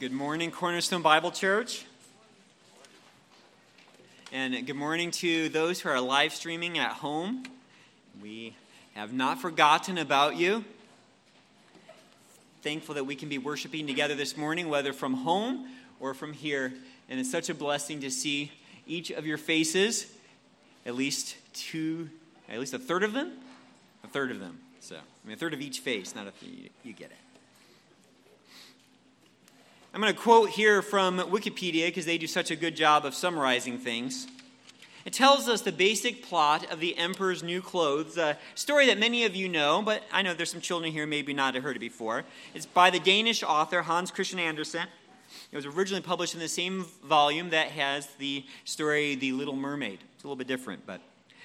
Good morning, Cornerstone Bible Church. And good morning to those who are live streaming at home. We have not forgotten about you. Thankful that we can be worshiping together this morning, whether from home or from here. And it's such a blessing to see each of your faces, at least two, at least a third of them, a third of them. So, I mean, a third of each face, not a you, you get it. I'm going to quote here from Wikipedia because they do such a good job of summarizing things. It tells us the basic plot of The Emperor's New Clothes, a story that many of you know, but I know there's some children here maybe not have heard it before. It's by the Danish author Hans Christian Andersen. It was originally published in the same volume that has the story The Little Mermaid. It's a little bit different, but.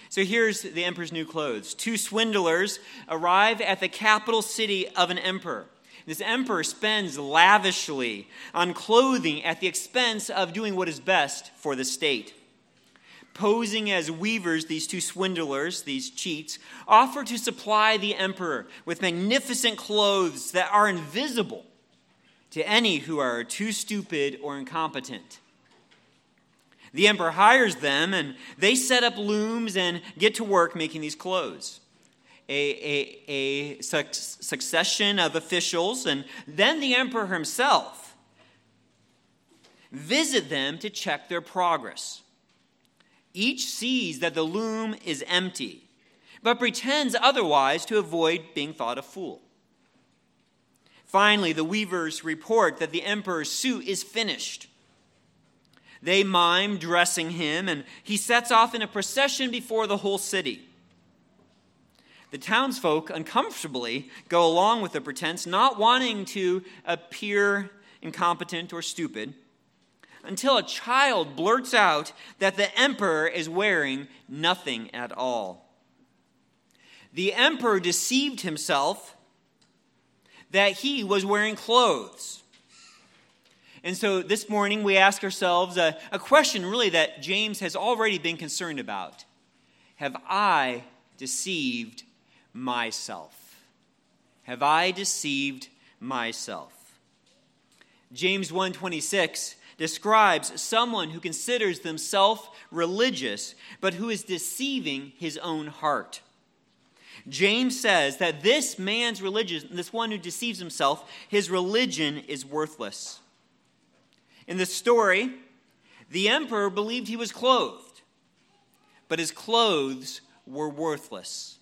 So here's The Emperor's New Clothes. Two swindlers arrive at the capital city of an emperor. This emperor spends lavishly on clothing at the expense of doing what is best for the state. Posing as weavers, these two swindlers, these cheats, offer to supply the emperor with magnificent clothes that are invisible to any who are too stupid or incompetent. The emperor hires them, and they set up looms and get to work making these clothes a, a, a succession of officials, and then the emperor himself visit them to check their progress. Each sees that the loom is empty, but pretends otherwise to avoid being thought a fool. Finally, the weavers report that the emperor's suit is finished. They mime dressing him, and he sets off in a procession before the whole city. The townsfolk uncomfortably go along with the pretense, not wanting to appear incompetent or stupid, until a child blurts out that the emperor is wearing nothing at all. The emperor deceived himself that he was wearing clothes. And so this morning we ask ourselves a, a question really that James has already been concerned about Have I deceived myself? Have I deceived myself? James 1:26 describes someone who considers themselves religious but who is deceiving his own heart. James says that this man's religion, this one who deceives himself, his religion is worthless. In the story, the emperor believed he was clothed, but his clothes were worthless.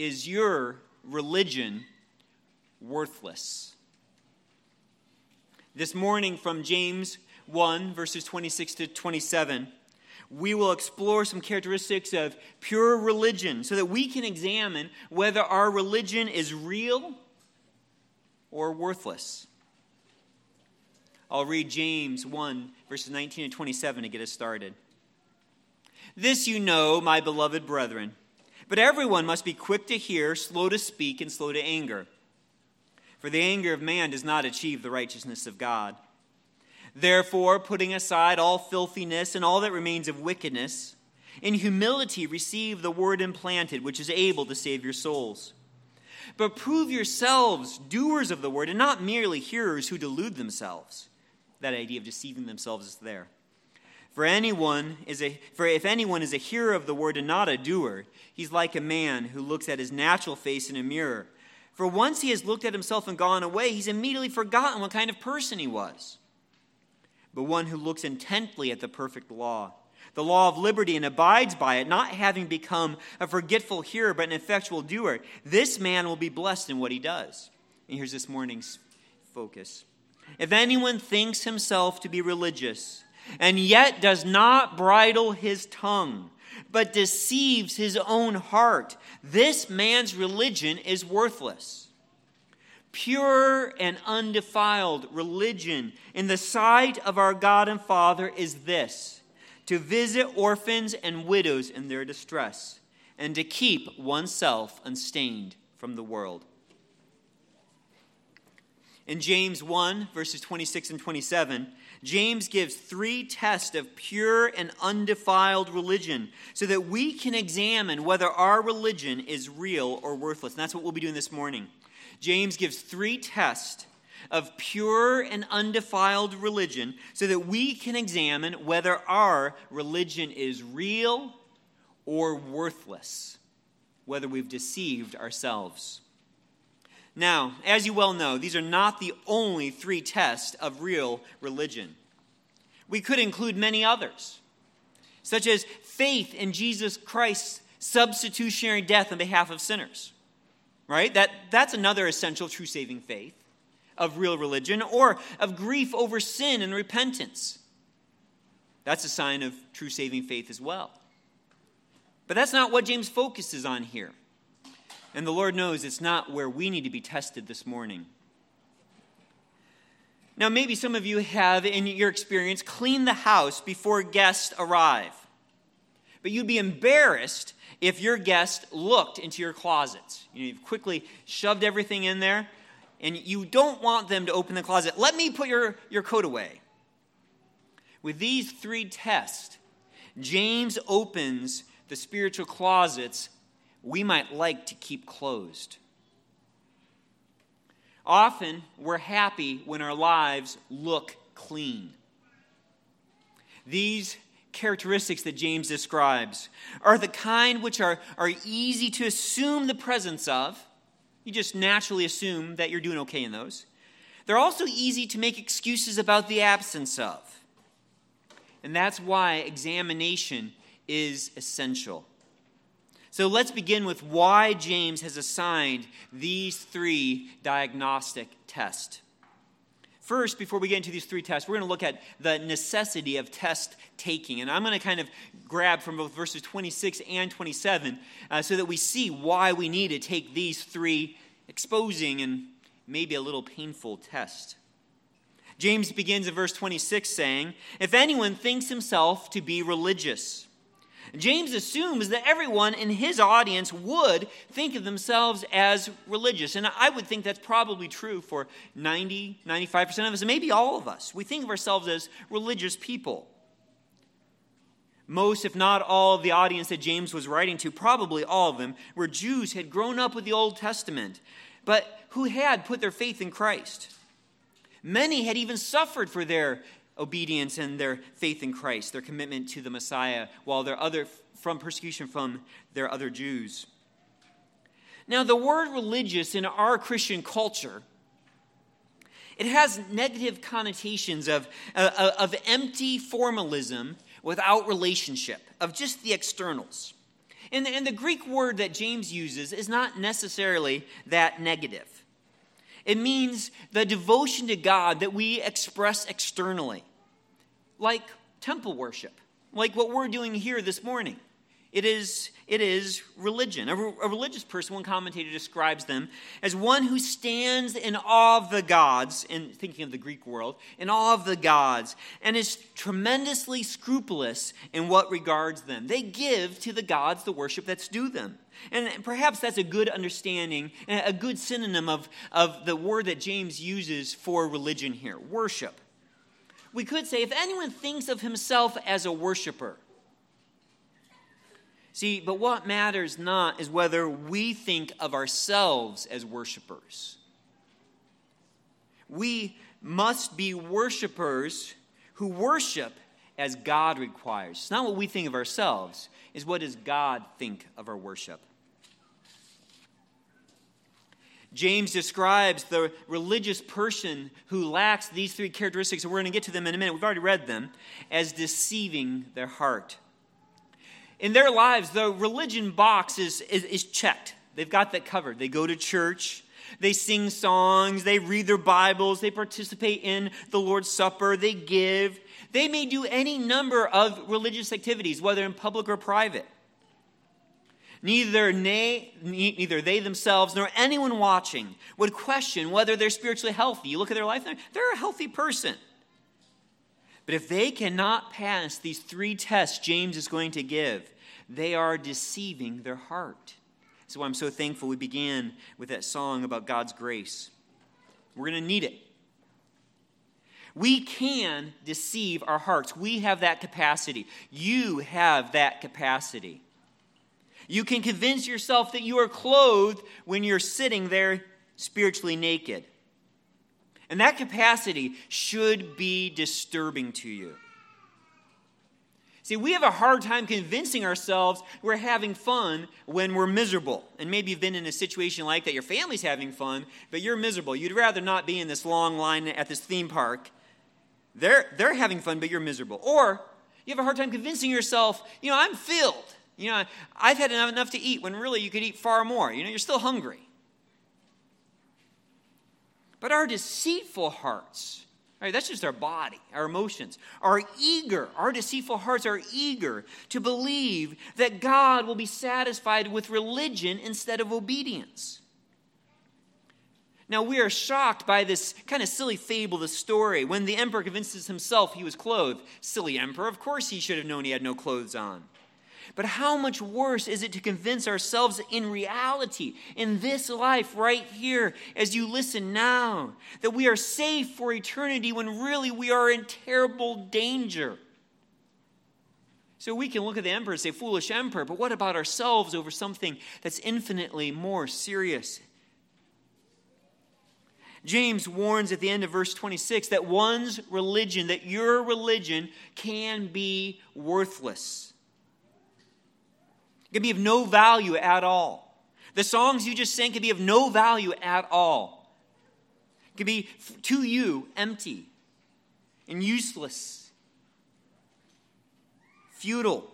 Is your religion worthless? This morning from James 1, verses 26 to 27, we will explore some characteristics of pure religion so that we can examine whether our religion is real or worthless. I'll read James 1, verses 19 and 27 to get us started. This you know, my beloved brethren but everyone must be quick to hear, slow to speak, and slow to anger. For the anger of man does not achieve the righteousness of God. Therefore, putting aside all filthiness and all that remains of wickedness, in humility receive the word implanted, which is able to save your souls. But prove yourselves doers of the word, and not merely hearers who delude themselves. That idea of deceiving themselves is there. For anyone is a for if anyone is a hearer of the word and not a doer, he's like a man who looks at his natural face in a mirror. For once he has looked at himself and gone away, he's immediately forgotten what kind of person he was. But one who looks intently at the perfect law, the law of liberty, and abides by it, not having become a forgetful hearer but an effectual doer, this man will be blessed in what he does. And here's this morning's focus. If anyone thinks himself to be religious, and yet does not bridle his tongue, but deceives his own heart, this man's religion is worthless. Pure and undefiled religion in the sight of our God and Father is this to visit orphans and widows in their distress, and to keep oneself unstained from the world. In James 1, verses 26 and 27, James gives three tests of pure and undefiled religion so that we can examine whether our religion is real or worthless. And that's what we'll be doing this morning. James gives three tests of pure and undefiled religion so that we can examine whether our religion is real or worthless, whether we've deceived ourselves. Now, as you well know, these are not the only three tests of real religion. We could include many others, such as faith in Jesus Christ's substitutionary death on behalf of sinners. Right? That, that's another essential true saving faith of real religion, or of grief over sin and repentance. That's a sign of true saving faith as well. But that's not what James focuses on here. And the Lord knows it's not where we need to be tested this morning. Now, maybe some of you have, in your experience, cleaned the house before guests arrive. But you'd be embarrassed if your guest looked into your closets. You've quickly shoved everything in there, and you don't want them to open the closet. Let me put your, your coat away. With these three tests, James opens the spiritual closets we might like to keep closed. Often, we're happy when our lives look clean. These characteristics that James describes are the kind which are, are easy to assume the presence of. You just naturally assume that you're doing okay in those. They're also easy to make excuses about the absence of. And that's why examination is essential. So let's begin with why James has assigned these three diagnostic tests. First, before we get into these three tests, we're going to look at the necessity of test taking. And I'm going to kind of grab from both verses 26 and 27 uh, so that we see why we need to take these three exposing and maybe a little painful tests. James begins in verse 26 saying, If anyone thinks himself to be religious, James assumes that everyone in his audience would think of themselves as religious. And I would think that's probably true for 90, 95% of us, and maybe all of us. We think of ourselves as religious people. Most, if not all, of the audience that James was writing to, probably all of them, were Jews had grown up with the Old Testament, but who had put their faith in Christ. Many had even suffered for their obedience and their faith in Christ, their commitment to the Messiah, while they're other from persecution from their other Jews. Now, the word religious in our Christian culture, it has negative connotations of, uh, uh of empty formalism without relationship, of just the externals. And the, and the Greek word that James uses is not necessarily that negative. It means the devotion to God that we express externally like temple worship, like what we're doing here this morning. It is, it is religion. A, a, religious person, one commentator describes them as one who stands in awe of the gods, in thinking of the Greek world, in awe of the gods, and is tremendously scrupulous in what regards them. They give to the gods the worship that's due them. And perhaps that's a good understanding, a good synonym of, of the word that James uses for religion here worship we could say if anyone thinks of himself as a worshiper, see, but what matters not is whether we think of ourselves as worshipers. We must be worshipers who worship as God requires. It's not what we think of ourselves, is what does God think of our worship. James describes the religious person who lacks these three characteristics, and we're going to get to them in a minute. We've already read them, as deceiving their heart. In their lives, the religion box is, is, is checked. They've got that covered. They go to church, they sing songs, they read their Bibles, they participate in the Lord's Supper, they give. They may do any number of religious activities, whether in public or private. Neither, they, neither they themselves nor anyone watching would question whether they're spiritually healthy. You look at their life, they're, they're a healthy person. But if they cannot pass these three tests James is going to give, they are deceiving their heart. That's why I'm so thankful we began with that song about God's grace. We're going to need it. We can deceive our hearts. We have that capacity. You have that capacity. You can convince yourself that you are clothed when you're sitting there spiritually naked. And that capacity should be disturbing to you. See, we have a hard time convincing ourselves we're having fun when we're miserable. And maybe you've been in a situation like that. Your family's having fun, but you're miserable. You'd rather not be in this long line at this theme park. They're, they're having fun, but you're miserable. Or you have a hard time convincing yourself, you know, I'm filled. You know, I've had enough, to eat when really you could eat far more. You know, you're still hungry. But our deceitful hearts, Right, that's just our body, our emotions, are eager, our deceitful hearts are eager to believe that God will be satisfied with religion instead of obedience. Now, we are shocked by this kind of silly fable, the story, when the emperor convinces himself he was clothed. Silly emperor, of course he should have known he had no clothes on. But how much worse is it to convince ourselves in reality, in this life right here, as you listen now, that we are safe for eternity when really we are in terrible danger? So we can look at the emperor and say, foolish emperor, but what about ourselves over something that's infinitely more serious? James warns at the end of verse 26 that one's religion, that your religion, can be worthless. It can be of no value at all. The songs you just sang can be of no value at all. It can be to you empty and useless, futile.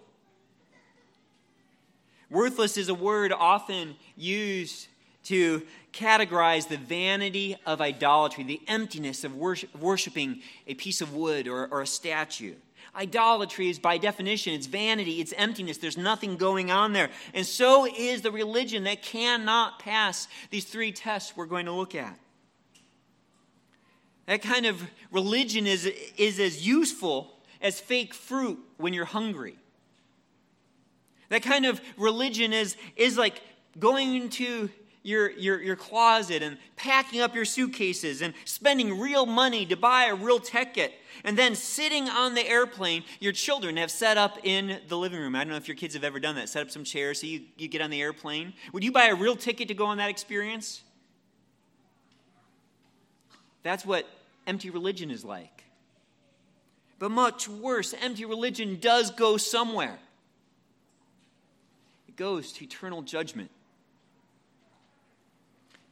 Worthless is a word often used to categorize the vanity of idolatry, the emptiness of worship, worshiping a piece of wood or, or a statue. Idolatry is by definition, it's vanity, it's emptiness. There's nothing going on there. And so is the religion that cannot pass these three tests we're going to look at. That kind of religion is, is as useful as fake fruit when you're hungry. That kind of religion is, is like going into your, your, your closet and packing up your suitcases and spending real money to buy a real ticket. And then sitting on the airplane, your children have set up in the living room. I don't know if your kids have ever done that. Set up some chairs so you, you get on the airplane. Would you buy a real ticket to go on that experience? That's what empty religion is like. But much worse, empty religion does go somewhere. It goes to eternal judgment.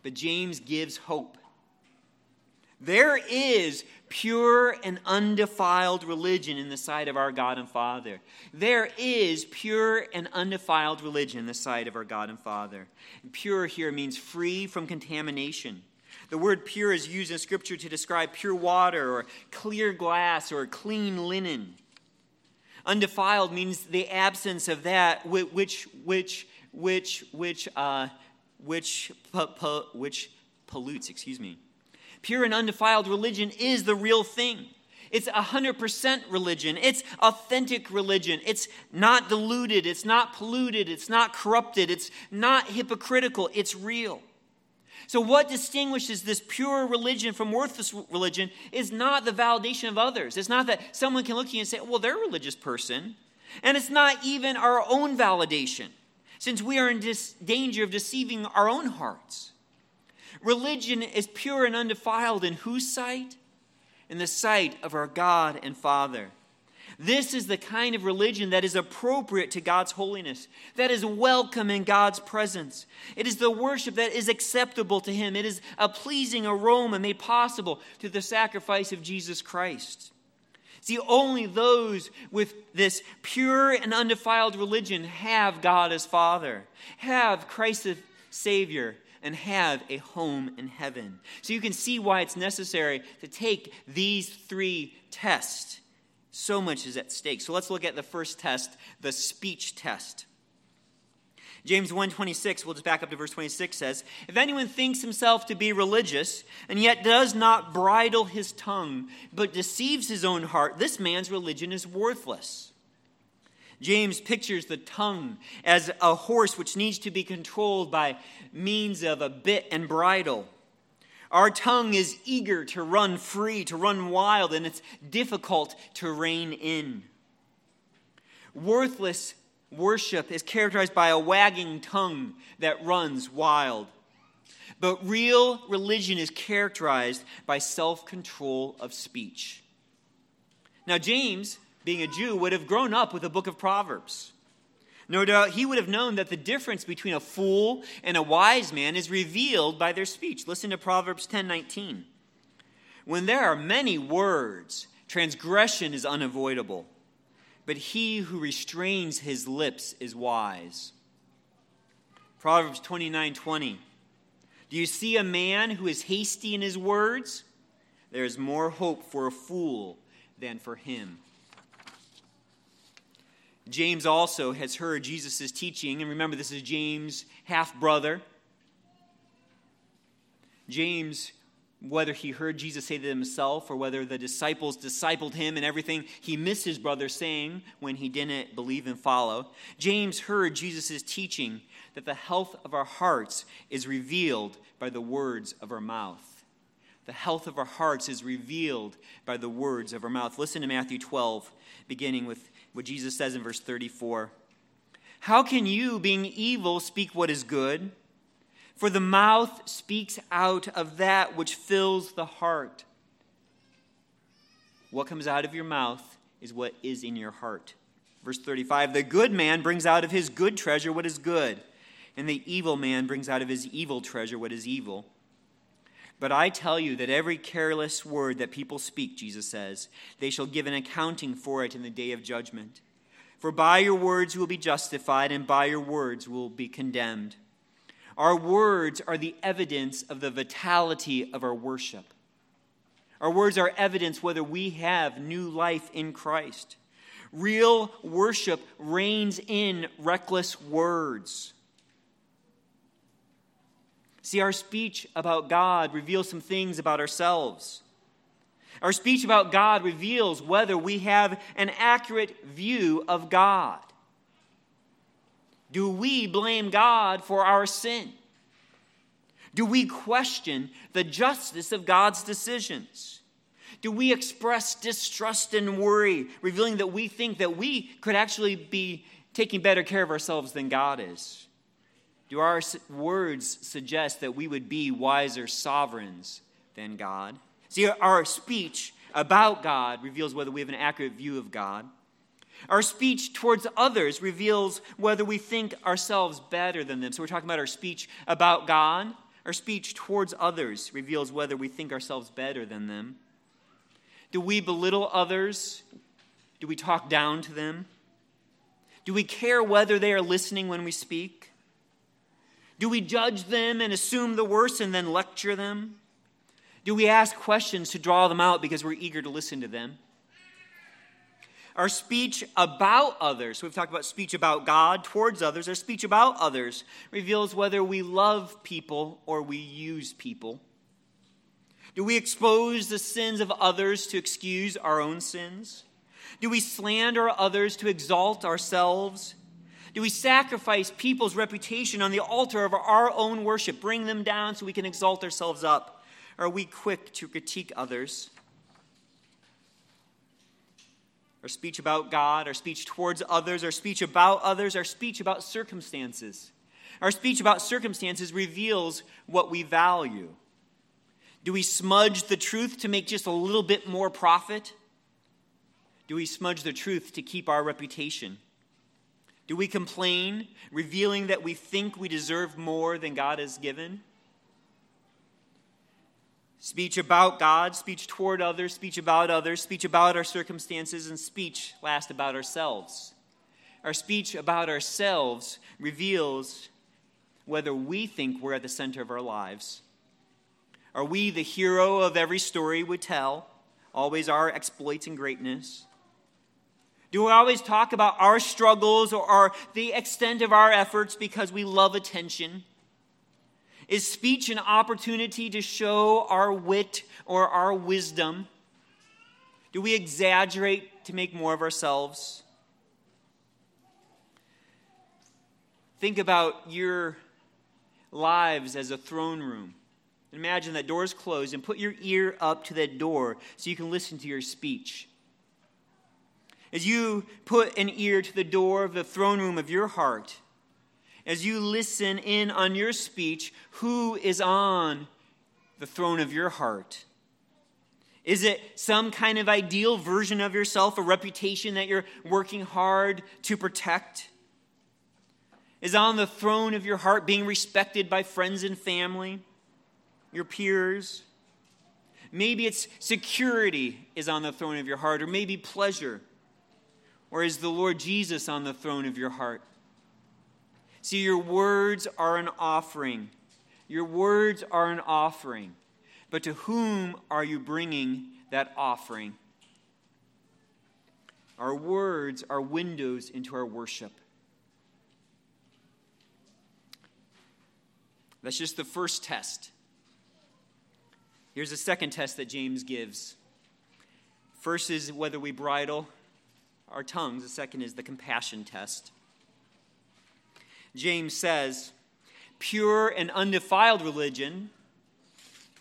But James gives hope. There is pure and undefiled religion in the sight of our God and Father. There is pure and undefiled religion in the sight of our God and Father. And pure here means free from contamination. The word pure is used in Scripture to describe pure water or clear glass or clean linen. Undefiled means the absence of that which, which, which, which, uh, which, which pollutes, excuse me. Pure and undefiled religion is the real thing. It's 100% religion. It's authentic religion. It's not diluted. It's not polluted. It's not corrupted. It's not hypocritical. It's real. So, what distinguishes this pure religion from worthless religion is not the validation of others. It's not that someone can look at you and say, well, they're a religious person. And it's not even our own validation since we are in dis- danger of deceiving our own hearts. Religion is pure and undefiled in whose sight? In the sight of our God and Father. This is the kind of religion that is appropriate to God's holiness, that is welcome in God's presence. It is the worship that is acceptable to Him. It is a pleasing aroma made possible through the sacrifice of Jesus Christ. See, only those with this pure and undefiled religion have God as Father, have Christ as Savior, and have a home in heaven. So you can see why it's necessary to take these three tests. So much is at stake. So let's look at the first test, the speech test. James 1:26, we'll just back up to verse 26 says, "If anyone thinks himself to be religious and yet does not bridle his tongue, but deceives his own heart, this man's religion is worthless." James pictures the tongue as a horse which needs to be controlled by means of a bit and bridle. Our tongue is eager to run free, to run wild, and it's difficult to rein in. Worthless worship is characterized by a wagging tongue that runs wild. But real religion is characterized by self control of speech. Now, James, being a Jew, would have grown up with the book of Proverbs. No doubt he would have known that the difference between a fool and a wise man is revealed by their speech. Listen to Proverbs 10:19. When there are many words, transgression is unavoidable, but he who restrains his lips is wise. Proverbs 29:20. Do you see a man who is hasty in his words? There is more hope for a fool than for him. James also has heard Jesus' teaching, and remember, this is James' half brother. James, whether he heard Jesus say to himself or whether the disciples discipled him and everything he missed his brother saying when he didn't believe and follow, James heard Jesus' teaching that the health of our hearts is revealed by the words of our mouth. The health of our hearts is revealed by the words of our mouth. Listen to Matthew 12, beginning with what Jesus says in verse 34. How can you, being evil, speak what is good? For the mouth speaks out of that which fills the heart. What comes out of your mouth is what is in your heart. Verse 35 The good man brings out of his good treasure what is good, and the evil man brings out of his evil treasure what is evil. But I tell you that every careless word that people speak, Jesus says, they shall give an accounting for it in the day of judgment. For by your words you will be justified, and by your words you will be condemned. Our words are the evidence of the vitality of our worship. Our words are evidence whether we have new life in Christ. Real worship reins in reckless words. See, our speech about God reveals some things about ourselves. Our speech about God reveals whether we have an accurate view of God. Do we blame God for our sin? Do we question the justice of God's decisions? Do we express distrust and worry, revealing that we think that we could actually be taking better care of ourselves than God is? Do our words suggest that we would be wiser sovereigns than God? See, our speech about God reveals whether we have an accurate view of God. Our speech towards others reveals whether we think ourselves better than them. So we're talking about our speech about God. Our speech towards others reveals whether we think ourselves better than them. Do we belittle others? Do we talk down to them? Do we care whether they are listening when we speak? Do we judge them and assume the worst and then lecture them? Do we ask questions to draw them out because we're eager to listen to them? Our speech about others, we've talked about speech about God towards others, our speech about others reveals whether we love people or we use people. Do we expose the sins of others to excuse our own sins? Do we slander others to exalt ourselves? Do we sacrifice people's reputation on the altar of our own worship, bring them down so we can exalt ourselves up? Are we quick to critique others? Our speech about God, our speech towards others, our speech about others, our speech about circumstances. Our speech about circumstances reveals what we value. Do we smudge the truth to make just a little bit more profit? Do we smudge the truth to keep our reputation? Do we complain, revealing that we think we deserve more than God has given? Speech about God, speech toward others, speech about others, speech about our circumstances, and speech last about ourselves. Our speech about ourselves reveals whether we think we're at the center of our lives. Are we the hero of every story we tell, always our exploits and greatness? Do we always talk about our struggles or our, the extent of our efforts because we love attention? Is speech an opportunity to show our wit or our wisdom? Do we exaggerate to make more of ourselves? Think about your lives as a throne room. Imagine that door is closed and put your ear up to that door so you can listen to your speech as you put an ear to the door of the throne room of your heart, as you listen in on your speech, who is on the throne of your heart? Is it some kind of ideal version of yourself, a reputation that you're working hard to protect? Is on the throne of your heart being respected by friends and family, your peers? Maybe it's security is on the throne of your heart, or maybe pleasure. Or is the Lord Jesus on the throne of your heart? See, your words are an offering. Your words are an offering. But to whom are you bringing that offering? Our words are windows into our worship. That's just the first test. Here's a second test that James gives. First is whether we bridle our tongues, the second is the compassion test. James says, Pure and undefiled religion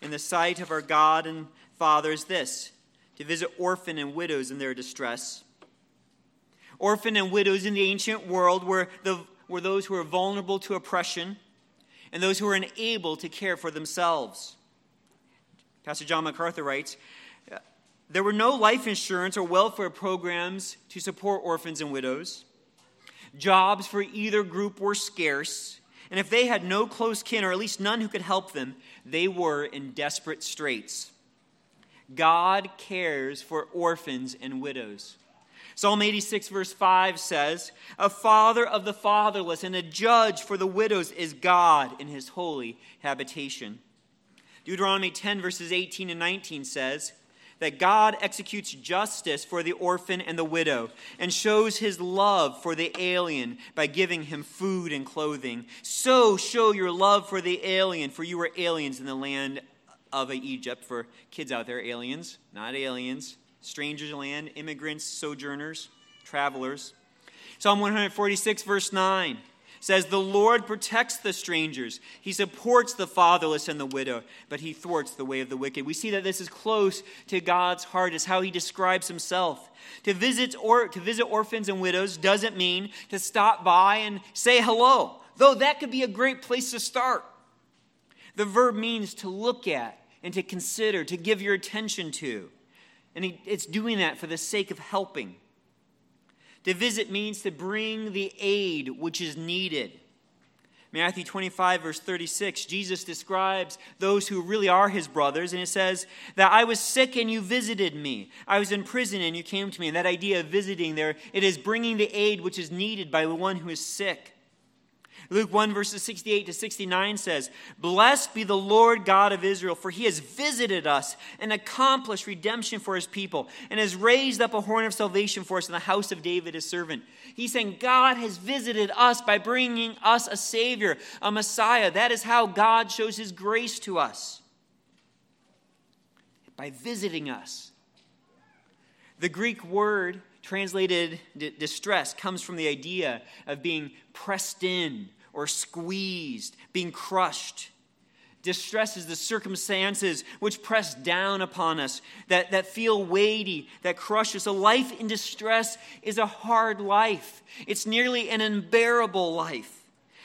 in the sight of our God and Father is this to visit orphan and widows in their distress. Orphan and widows in the ancient world were, the, were those who were vulnerable to oppression and those who were unable to care for themselves. Pastor John MacArthur writes There were no life insurance or welfare programs to support orphans and widows. Jobs for either group were scarce, and if they had no close kin, or at least none who could help them, they were in desperate straits. God cares for orphans and widows. Psalm 86, verse 5 says, A father of the fatherless and a judge for the widows is God in his holy habitation. Deuteronomy 10, verses 18 and 19 says, that God executes justice for the orphan and the widow and shows his love for the alien by giving him food and clothing. So show your love for the alien, for you were aliens in the land of Egypt. For kids out there, aliens, not aliens, strangers land, immigrants, sojourners, travelers. Psalm 146, verse 9 says, The Lord protects the strangers. He supports the fatherless and the widow, but he thwarts the way of the wicked. We see that this is close to God's heart, is how he describes himself. To visit, or, to visit orphans and widows doesn't mean to stop by and say hello, though that could be a great place to start. The verb means to look at and to consider, to give your attention to. And it's doing that for the sake of helping. To visit means to bring the aid which is needed. Matthew 25, verse 36, Jesus describes those who really are his brothers, and it says, That I was sick and you visited me. I was in prison and you came to me. And that idea of visiting there, it is bringing the aid which is needed by the one who is sick. Luke 1, verses 68 to 69 says, Blessed be the Lord God of Israel, for he has visited us and accomplished redemption for his people, and has raised up a horn of salvation for us in the house of David, his servant. He's saying, God has visited us by bringing us a Savior, a Messiah. That is how God shows his grace to us by visiting us. The Greek word translated distress comes from the idea of being pressed in or squeezed, being crushed. Distress is the circumstances which press down upon us, that, that feel weighty, that crush us. A life in distress is a hard life. It's nearly an unbearable life.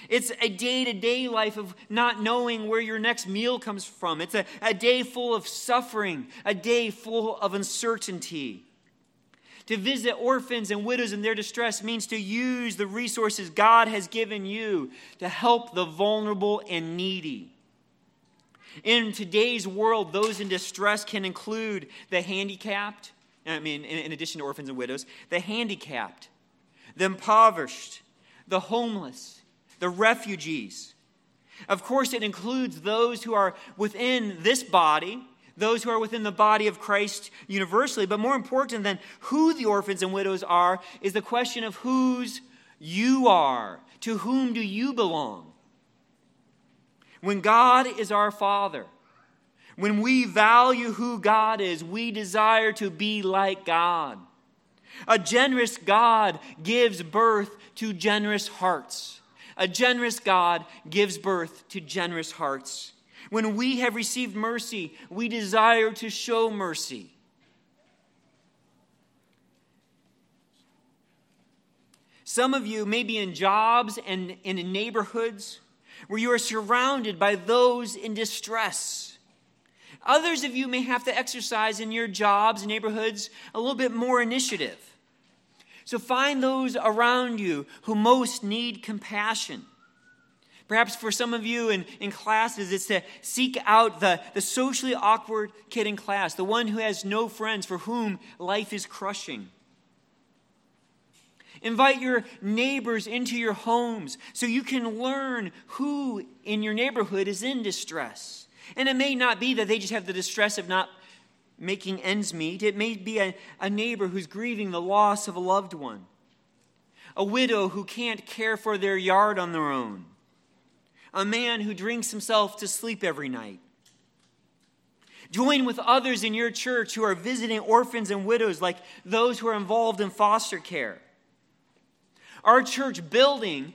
It's a day to day life of not knowing where your next meal comes from. It's a, a day full of suffering, a day full of uncertainty. To visit orphans and widows in their distress means to use the resources God has given you to help the vulnerable and needy. In today's world, those in distress can include the handicapped, I mean, in, addition to orphans and widows, the handicapped, the impoverished, the homeless, the refugees. Of course, it includes those who are within this body those who are within the body of Christ universally. But more important than who the orphans and widows are is the question of whose you are. To whom do you belong? When God is our Father, when we value who God is, we desire to be like God. A generous God gives birth to generous hearts. A generous God gives birth to generous hearts. When we have received mercy, we desire to show mercy. Some of you may be in jobs and, in neighborhoods where you are surrounded by those in distress. Others of you may have to exercise in your jobs and neighborhoods a little bit more initiative. So find those around you who most need compassion. Perhaps for some of you in, in classes, it's to seek out the, the socially awkward kid in class, the one who has no friends, for whom life is crushing. Invite your neighbors into your homes so you can learn who in your neighborhood is in distress. And it may not be that they just have the distress of not making ends meet, it may be a, a neighbor who's grieving the loss of a loved one, a widow who can't care for their yard on their own, a man who drinks himself to sleep every night. Join with others in your church who are visiting orphans and widows, like those who are involved in foster care. Our church building,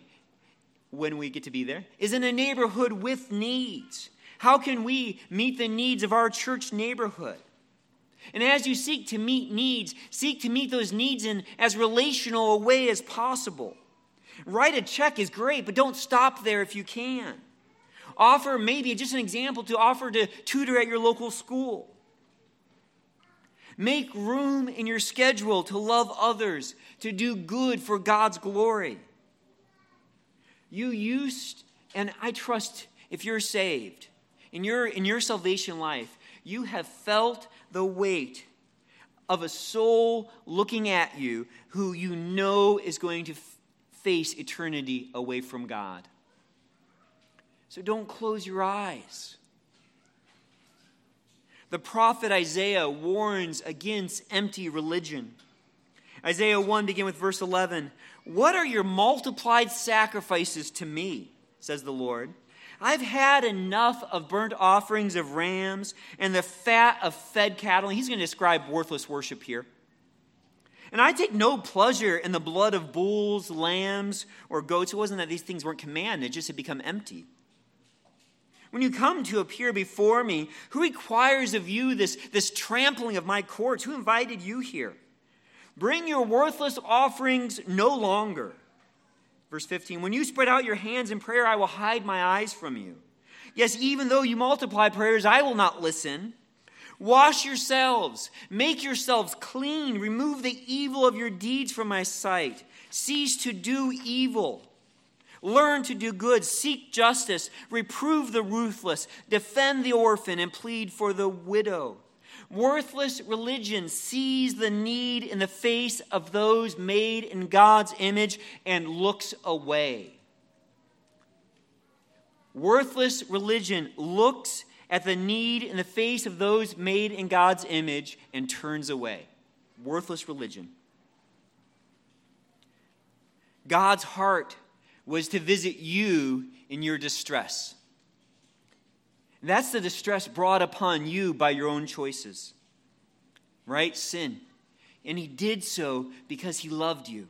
when we get to be there, is in a neighborhood with needs. How can we meet the needs of our church neighborhood? And as you seek to meet needs, seek to meet those needs in as relational a way as possible. Write a check is great, but don't stop there if you can. Offer maybe just an example to offer to tutor at your local school. Make room in your schedule to love others, to do good for God's glory. You used, and I trust if you're saved, in your, in your salvation life, you have felt the weight of a soul looking at you who you know is going to face eternity away from God. So don't close your eyes. The prophet Isaiah warns against empty religion. Isaiah 1 begin with verse 11. What are your multiplied sacrifices to me, says the Lord? I've had enough of burnt offerings of rams and the fat of fed cattle. He's going to describe worthless worship here. And I take no pleasure in the blood of bulls, lambs, or goats. It wasn't that these things weren't commanded, it just had become empty. When you come to appear before me, who requires of you this, this trampling of my courts? Who invited you here? Bring your worthless offerings no longer. Verse 15 When you spread out your hands in prayer, I will hide my eyes from you. Yes, even though you multiply prayers, I will not listen. Wash yourselves, make yourselves clean, remove the evil of your deeds from my sight. Cease to do evil. Learn to do good, seek justice, reprove the ruthless, defend the orphan, and plead for the widow. Worthless religion sees the need in the face of those made in God's image and looks away. Worthless religion looks at the need in the face of those made in God's image and turns away. Worthless religion. God's heart was to visit you in your distress. That's the distress brought upon you by your own choices, right? Sin. And he did so because he loved you.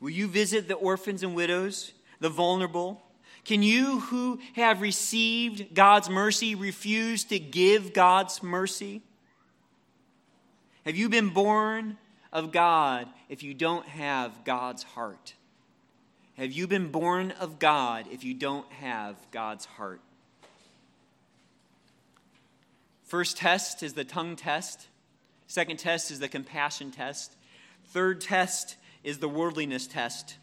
Will you visit the orphans and widows, the vulnerable? Can you who have received God's mercy refuse to give God's mercy? Have you been born of God if you don't have God's heart? Have you been born of God if you don't have God's heart? First test is the tongue test. Second test is the compassion test. Third test is the worldliness test.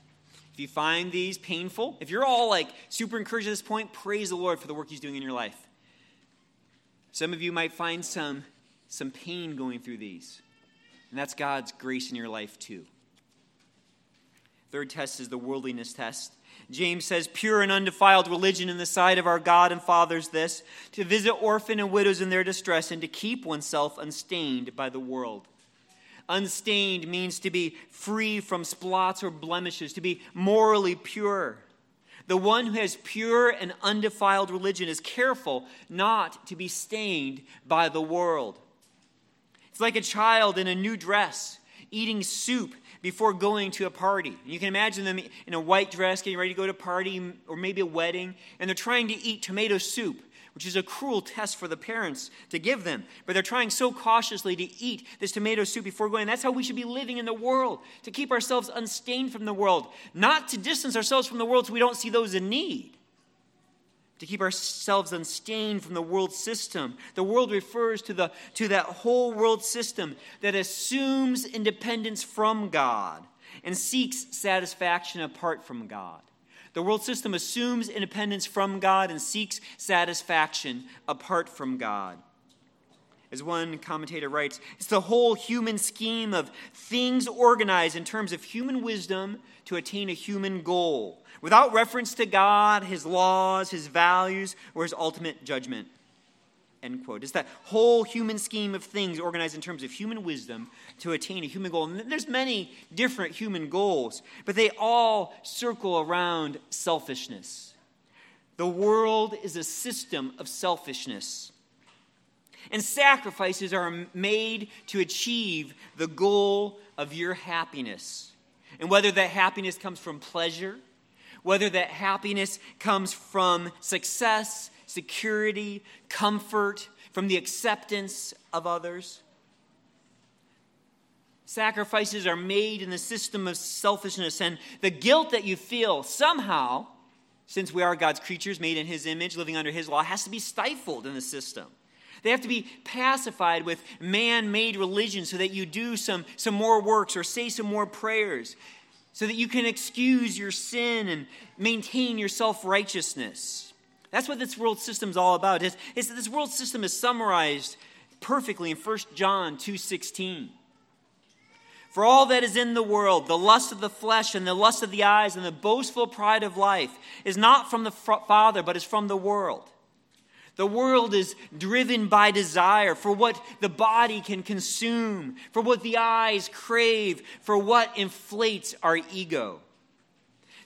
If you find these painful, if you're all like super encouraged at this point, praise the Lord for the work He's doing in your life. Some of you might find some, some pain going through these, and that's God's grace in your life too. Third test is the worldliness test. James says, Pure and undefiled religion in the sight of our God and Father is this to visit orphan and widows in their distress and to keep oneself unstained by the world. Unstained means to be free from splots or blemishes, to be morally pure. The one who has pure and undefiled religion is careful not to be stained by the world. It's like a child in a new dress eating soup before going to a party. You can imagine them in a white dress getting ready to go to a party or maybe a wedding, and they're trying to eat tomato soup which is a cruel test for the parents to give them. But they're trying so cautiously to eat this tomato soup before going. That's how we should be living in the world, to keep ourselves unstained from the world, not to distance ourselves from the world so we don't see those in need. To keep ourselves unstained from the world system. The world refers to, the, to that whole world system that assumes independence from God and seeks satisfaction apart from God. The world system assumes independence from God and seeks satisfaction apart from God. As one commentator writes, it's the whole human scheme of things organized in terms of human wisdom to attain a human goal, without reference to God, His laws, His values, or His ultimate judgment. End quote. It's that whole human scheme of things organized in terms of human wisdom to attain a human goal. And there's many different human goals, but they all circle around selfishness. The world is a system of selfishness. And sacrifices are made to achieve the goal of your happiness. And whether that happiness comes from pleasure, whether that happiness comes from success, security, comfort, from the acceptance of others. Sacrifices are made in the system of selfishness, and the guilt that you feel somehow, since we are God's creatures made in His image, living under His law, has to be stifled in the system. They have to be pacified with man made religion so that you do some, some more works or say some more prayers, so that you can excuse your sin and maintain your self righteousness. That's what this world system is all about. Is, is that this world system is summarized perfectly in 1 John 2:16. For all that is in the world, the lust of the flesh and the lust of the eyes and the boastful pride of life is not from the Father, but is from the world. The world is driven by desire for what the body can consume, for what the eyes crave, for what inflates our ego.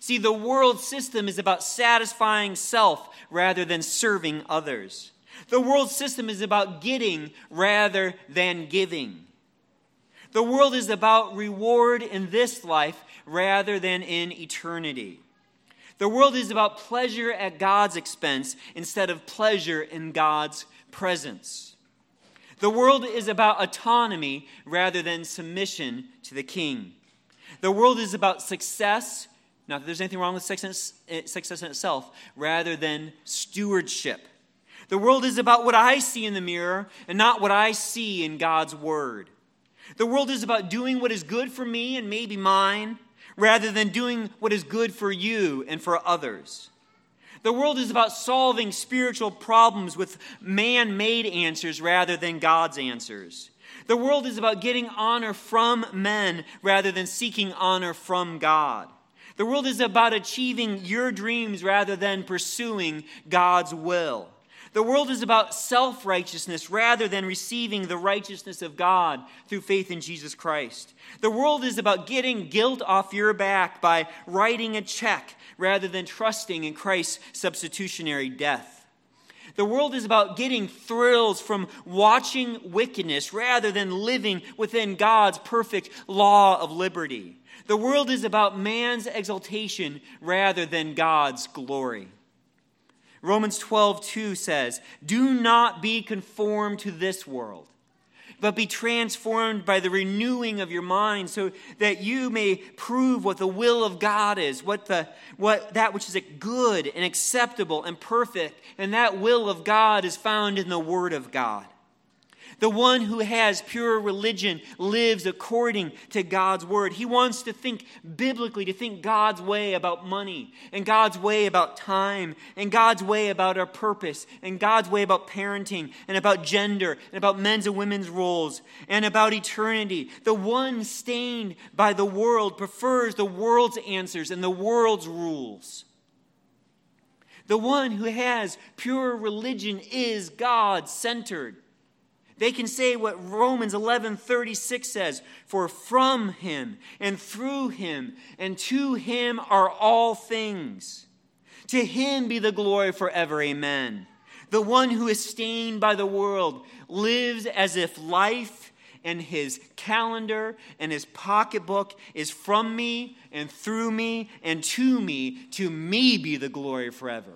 See, the world system is about satisfying self rather than serving others. The world system is about getting rather than giving. The world is about reward in this life rather than in eternity. The world is about pleasure at God's expense instead of pleasure in God's presence. The world is about autonomy rather than submission to the king. The world is about success not that there's anything wrong with success, success in itself, rather than stewardship. The world is about what I see in the mirror and not what I see in God's Word. The world is about doing what is good for me and maybe mine, rather than doing what is good for you and for others. The world is about solving spiritual problems with man made answers rather than God's answers. The world is about getting honor from men rather than seeking honor from God. The world is about achieving your dreams rather than pursuing God's will. The world is about self righteousness rather than receiving the righteousness of God through faith in Jesus Christ. The world is about getting guilt off your back by writing a check rather than trusting in Christ's substitutionary death. The world is about getting thrills from watching wickedness rather than living within God's perfect law of liberty. The world is about man's exaltation rather than God's glory. Romans 12, 2 says, Do not be conformed to this world, but be transformed by the renewing of your mind, so that you may prove what the will of God is, what, the, what that which is good and acceptable and perfect. And that will of God is found in the Word of God. The one who has pure religion lives according to God's word. He wants to think biblically, to think God's way about money, and God's way about time, and God's way about our purpose, and God's way about parenting, and about gender, and about men's and women's roles, and about eternity. The one stained by the world prefers the world's answers and the world's rules. The one who has pure religion is God centered. They can say what Romans 11:36 says, "For from him and through him and to him are all things. To him be the glory forever. Amen." The one who is stained by the world lives as if life and his calendar and his pocketbook is from me and through me and to me. To me be the glory forever.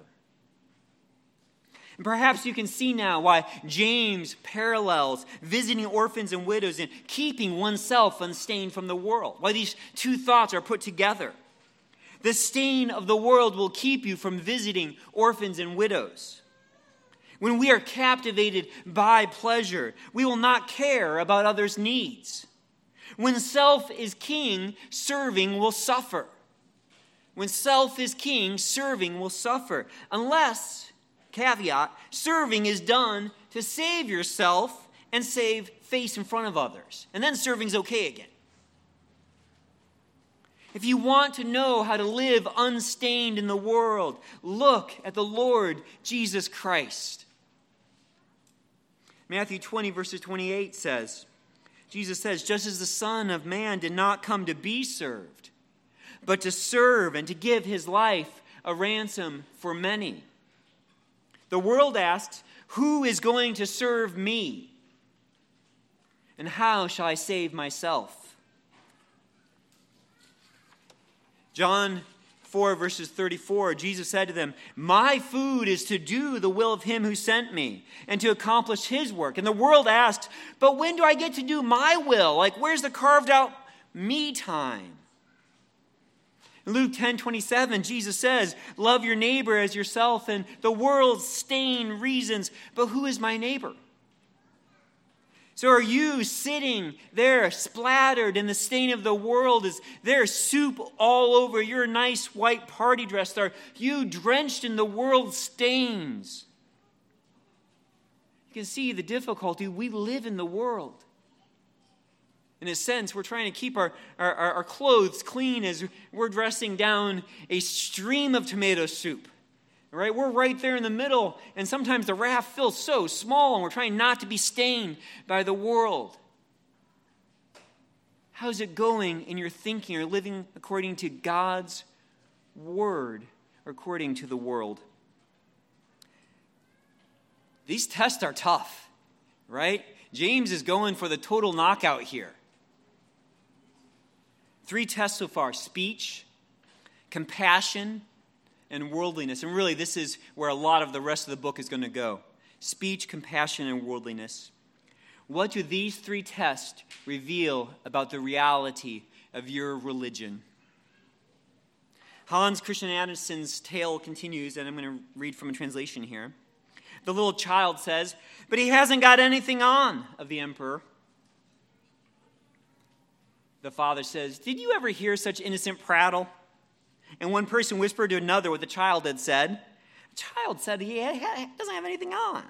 And perhaps you can see now why James parallels visiting orphans and widows and keeping oneself unstained from the world. Why these two thoughts are put together. The stain of the world will keep you from visiting orphans and widows. When we are captivated by pleasure, we will not care about others' needs. When self is king, serving will suffer. When self is king, serving will suffer. Unless, caveat, serving is done to save yourself and save face in front of others. And then serving's okay again. If you want to know how to live unstained in the world, look at the Lord Jesus Christ. Matthew 20, verses 28 says, Jesus says, just as the Son of Man did not come to be served, but to serve and to give his life a ransom for many. The world asks, Who is going to serve me? And how shall I save myself? John 4, verses 34, Jesus said to them, My food is to do the will of him who sent me and to accomplish his work. And the world asks, But when do I get to do my will? Like, where's the carved out me time? Luke 10 27, Jesus says, Love your neighbor as yourself, and the world's stain reasons, but who is my neighbor? So are you sitting there splattered in the stain of the world? Is there soup all over your nice white party dress? Are you drenched in the world's stains? You can see the difficulty. We live in the world. In a sense, we're trying to keep our, our, our clothes clean as we're dressing down a stream of tomato soup. Right? We're right there in the middle, and sometimes the raft feels so small, and we're trying not to be stained by the world. How's it going in your thinking or living according to God's word according to the world? These tests are tough, right? James is going for the total knockout here. Three tests so far speech, compassion, and worldliness. And really, this is where a lot of the rest of the book is going to go speech, compassion, and worldliness. What do these three tests reveal about the reality of your religion? Hans Christian Andersen's tale continues, and I'm going to read from a translation here. The little child says, But he hasn't got anything on, of the emperor. The father says, Did you ever hear such innocent prattle? And one person whispered to another what the child had said. The child said he doesn't have anything on.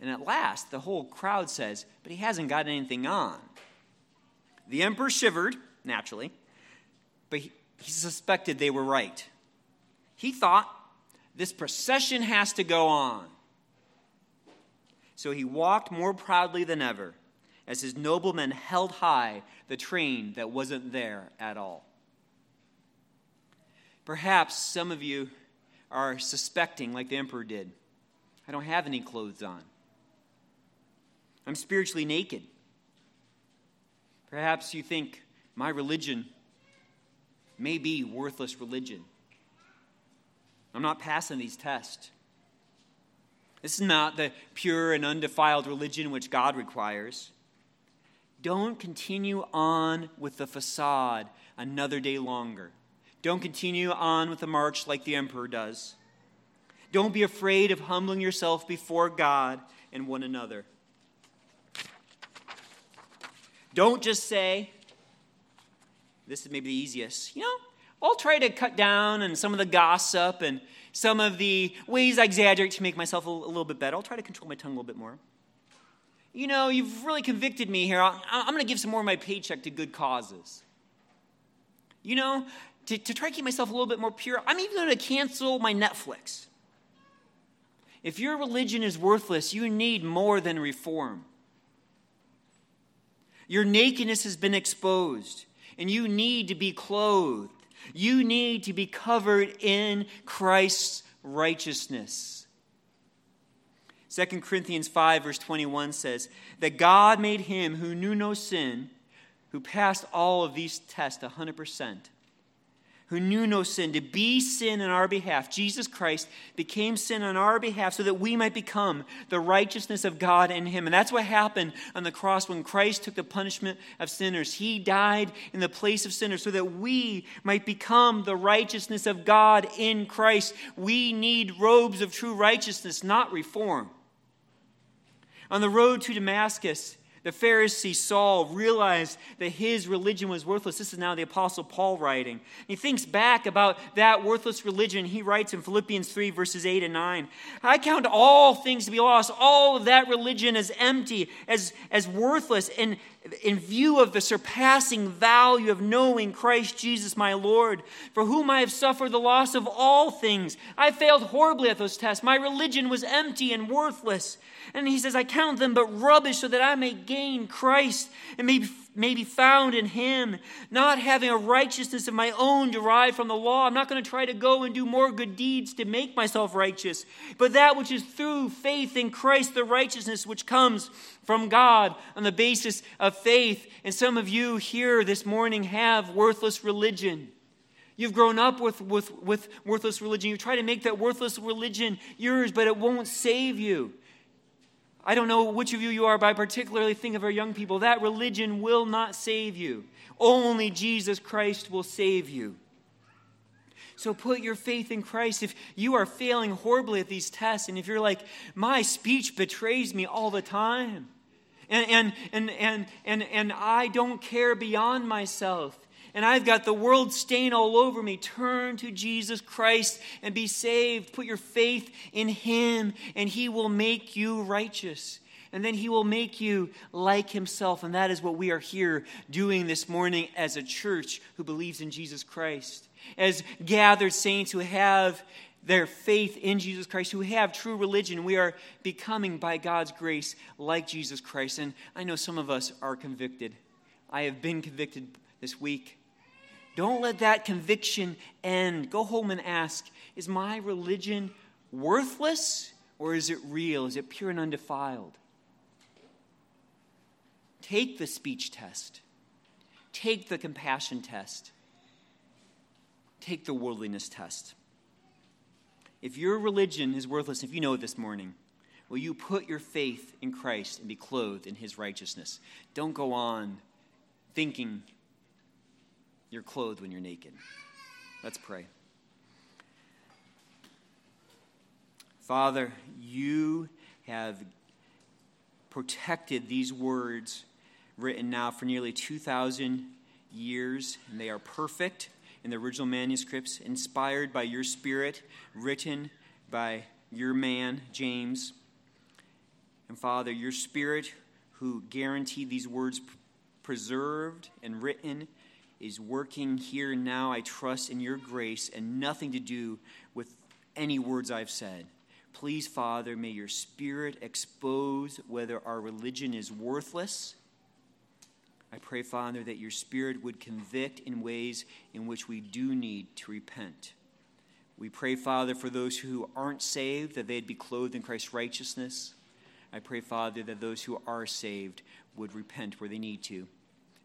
And at last, the whole crowd says, But he hasn't got anything on. The emperor shivered, naturally, but he, he suspected they were right. He thought, This procession has to go on. So he walked more proudly than ever as his noblemen held high the train that wasn't there at all. Perhaps some of you are suspecting, like the emperor did, I don't have any clothes on. I'm spiritually naked. Perhaps you think my religion may be worthless religion. I'm not passing these tests. This is not the pure and undefiled religion which God requires. Don't continue on with the facade another day longer. Don't continue on with the march like the emperor does. Don't be afraid of humbling yourself before God and one another. Don't just say, this is maybe the easiest, you know, I'll try to cut down on some of the gossip and some of the ways I exaggerate to make myself a, little bit better. I'll try to control my tongue a little bit more. You know, you've really convicted me here. I'm going to give some more of my paycheck to good causes. You know, to, to try to keep myself a little bit more pure, I'm even going to cancel my Netflix. If your religion is worthless, you need more than reform. Your nakedness has been exposed, and you need to be clothed. You need to be covered in Christ's righteousness. 2 Corinthians 5, verse 21 says, That God made him who knew no sin, who passed all of these tests 100%, who knew no sin, to be sin on our behalf. Jesus Christ became sin on our behalf so that we might become the righteousness of God in him. And that's what happened on the cross when Christ took the punishment of sinners. He died in the place of sinners so that we might become the righteousness of God in Christ. We need robes of true righteousness, not reform. On the road to Damascus, the Pharisee Saul realized that his religion was worthless. This is now the Apostle Paul writing. He thinks back about that worthless religion. He writes in Philippians 3, verses 8 and 9 I count all things to be lost, all of that religion as empty, as, as worthless, in, in view of the surpassing value of knowing Christ Jesus my Lord, for whom I have suffered the loss of all things. I failed horribly at those tests. My religion was empty and worthless. And he says, I count them but rubbish so that I may gain Christ and may, may be found in him, not having a righteousness of my own derived from the law. I'm not going to try to go and do more good deeds to make myself righteous, but that which is through faith in Christ, the righteousness which comes from God on the basis of faith. And some of you here this morning have worthless religion. You've grown up with, with, with worthless religion. You try to make that worthless religion yours, but it won't save you. I don't know which of you you are, but I particularly think of our young people. That religion will not save you. Only Jesus Christ will save you. So put your faith in Christ. If you are failing horribly at these tests, and if you're like, my speech betrays me all the time, and, and, and, and, and, and I don't care beyond myself, and I've got the world stain all over me. Turn to Jesus Christ and be saved. Put your faith in Him, and He will make you righteous. And then He will make you like Himself. And that is what we are here doing this morning as a church who believes in Jesus Christ. As gathered saints who have their faith in Jesus Christ, who have true religion. We are becoming, by God's grace, like Jesus Christ. And I know some of us are convicted. I have been convicted this week. Don't let that conviction end. Go home and ask Is my religion worthless or is it real? Is it pure and undefiled? Take the speech test, take the compassion test, take the worldliness test. If your religion is worthless, if you know this morning, will you put your faith in Christ and be clothed in his righteousness? Don't go on thinking you're clothed when you're naked. Let's pray. Father, you have protected these words written now for nearly 2,000 years, and they are perfect in the original manuscripts, inspired by your Spirit, written by your man, James. And Father, your Spirit, who guaranteed these words preserved and written is working here now, I trust, in your grace and nothing to do with any words I've said. Please, Father, may your Spirit expose whether our religion is worthless. I pray, Father, that your Spirit would convict in ways in which we do need to repent. We pray, Father, for those who aren't saved, that they'd be clothed in Christ's righteousness. I pray, Father, that those who are saved would repent where they need to.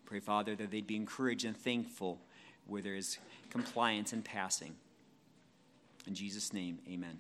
Pray, Father, that they'd be encouraged and thankful where there is compliance and passing. In Jesus' name, amen.